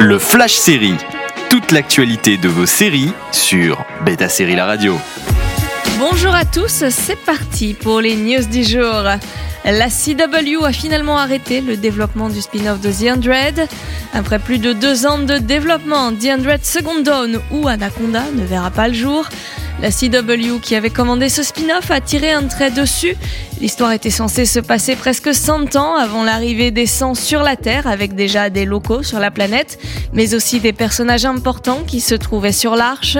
Le Flash Série. Toute l'actualité de vos séries sur Beta Série La Radio. Bonjour à tous, c'est parti pour les news du jour. La CW a finalement arrêté le développement du spin-off de The Undread. Après plus de deux ans de développement, The Undread Second Dawn ou Anaconda ne verra pas le jour. La CW qui avait commandé ce spin-off a tiré un trait dessus. L'histoire était censée se passer presque 100 ans avant l'arrivée des sangs sur la Terre, avec déjà des locaux sur la planète, mais aussi des personnages importants qui se trouvaient sur l'Arche.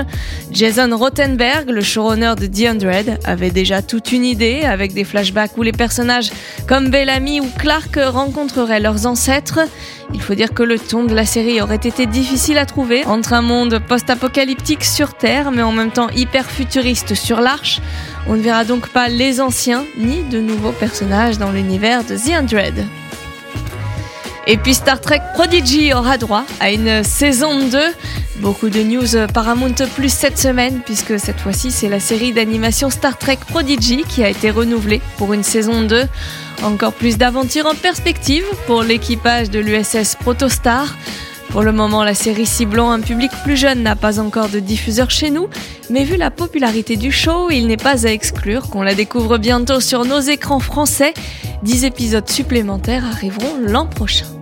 Jason Rothenberg, le showrunner de The Undread, avait déjà toute une idée, avec des flashbacks où les personnages comme Bellamy ou Clark rencontreraient leurs ancêtres. Il faut dire que le ton de la série aurait été difficile à trouver entre un monde post-apocalyptique sur Terre, mais en même temps hyper futuriste sur l'Arche. On ne verra donc pas les anciens ni de nouveaux personnages dans l'univers de The Undread. Et puis Star Trek Prodigy aura droit à une saison 2. Beaucoup de news Paramount Plus cette semaine, puisque cette fois-ci c'est la série d'animation Star Trek Prodigy qui a été renouvelée pour une saison 2. Encore plus d'aventures en perspective pour l'équipage de l'USS Protostar. Pour le moment, la série ciblant un public plus jeune n'a pas encore de diffuseur chez nous, mais vu la popularité du show, il n'est pas à exclure qu'on la découvre bientôt sur nos écrans français. 10 épisodes supplémentaires arriveront l'an prochain.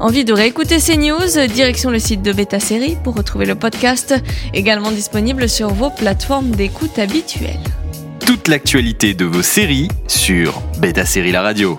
Envie de réécouter ces news Direction le site de Beta Série pour retrouver le podcast, également disponible sur vos plateformes d'écoute habituelles. Toute l'actualité de vos séries sur Beta Série La Radio.